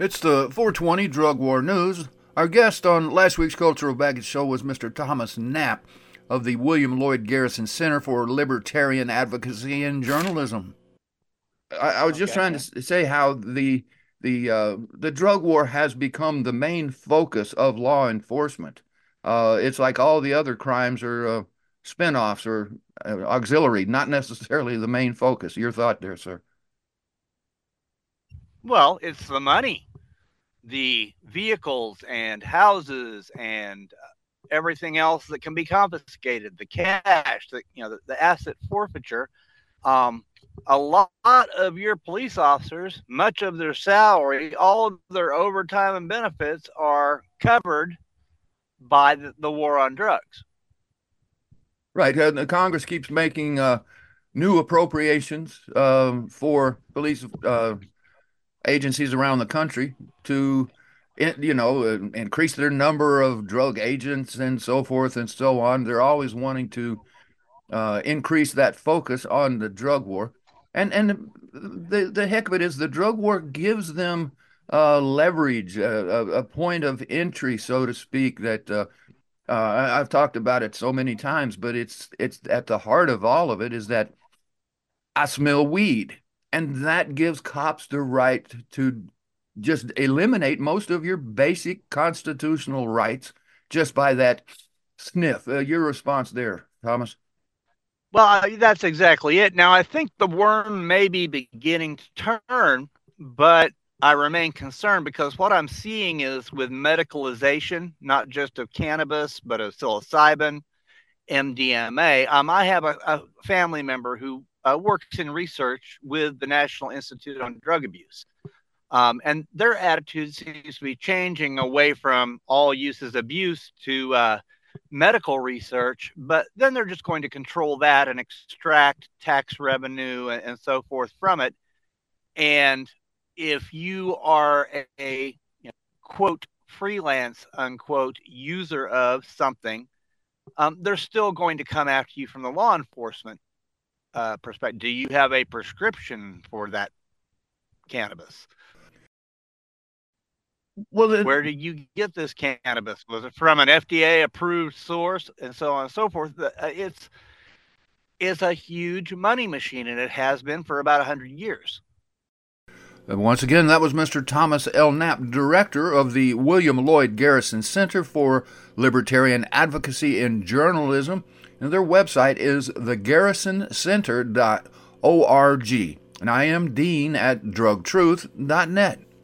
It's the 420 Drug War News. Our guest on last week's Cultural Baggage Show was Mr. Thomas Knapp of the William Lloyd Garrison Center for Libertarian Advocacy and Journalism. I, I was just trying to say how the the uh, the drug war has become the main focus of law enforcement. Uh, it's like all the other crimes are uh, spin-offs or uh, auxiliary, not necessarily the main focus. Your thought there, sir? Well, it's the money the vehicles and houses and uh, everything else that can be confiscated, the cash, the you know the, the asset forfeiture. Um, a lot of your police officers, much of their salary, all of their overtime and benefits are covered by the, the war on drugs. Right. The Congress keeps making uh, new appropriations uh, for police uh, agencies around the country to you know increase their number of drug agents and so forth and so on. They're always wanting to uh, increase that focus on the drug war. And and the the heck of it is the drug war gives them uh, leverage uh, a, a, point of entry so to speak that uh, uh, I've talked about it so many times but it's it's at the heart of all of it is that I smell weed and that gives cops the right to just eliminate most of your basic constitutional rights just by that sniff. Uh, your response there, Thomas? Well, that's exactly it. Now, I think the worm may be beginning to turn, but I remain concerned because what I'm seeing is with medicalization, not just of cannabis, but of psilocybin, MDMA. Um, I have a, a family member who uh, works in research with the National Institute on Drug Abuse. Um, and their attitude seems to be changing away from all use abuse to uh, medical research, but then they're just going to control that and extract tax revenue and, and so forth from it. And if you are a, a you know, quote freelance unquote user of something, um, they're still going to come after you from the law enforcement uh, perspective, do you have a prescription for that cannabis? Well, where did you get this cannabis? Was it from an FDA approved source, and so on and so forth? Uh, it's it's a huge money machine, and it has been for about hundred years. Once again, that was Mr. Thomas L. Knapp, director of the William Lloyd Garrison Center for Libertarian Advocacy and Journalism. And their website is thegarrisoncenter.org. And I am Dean at drugtruth.net.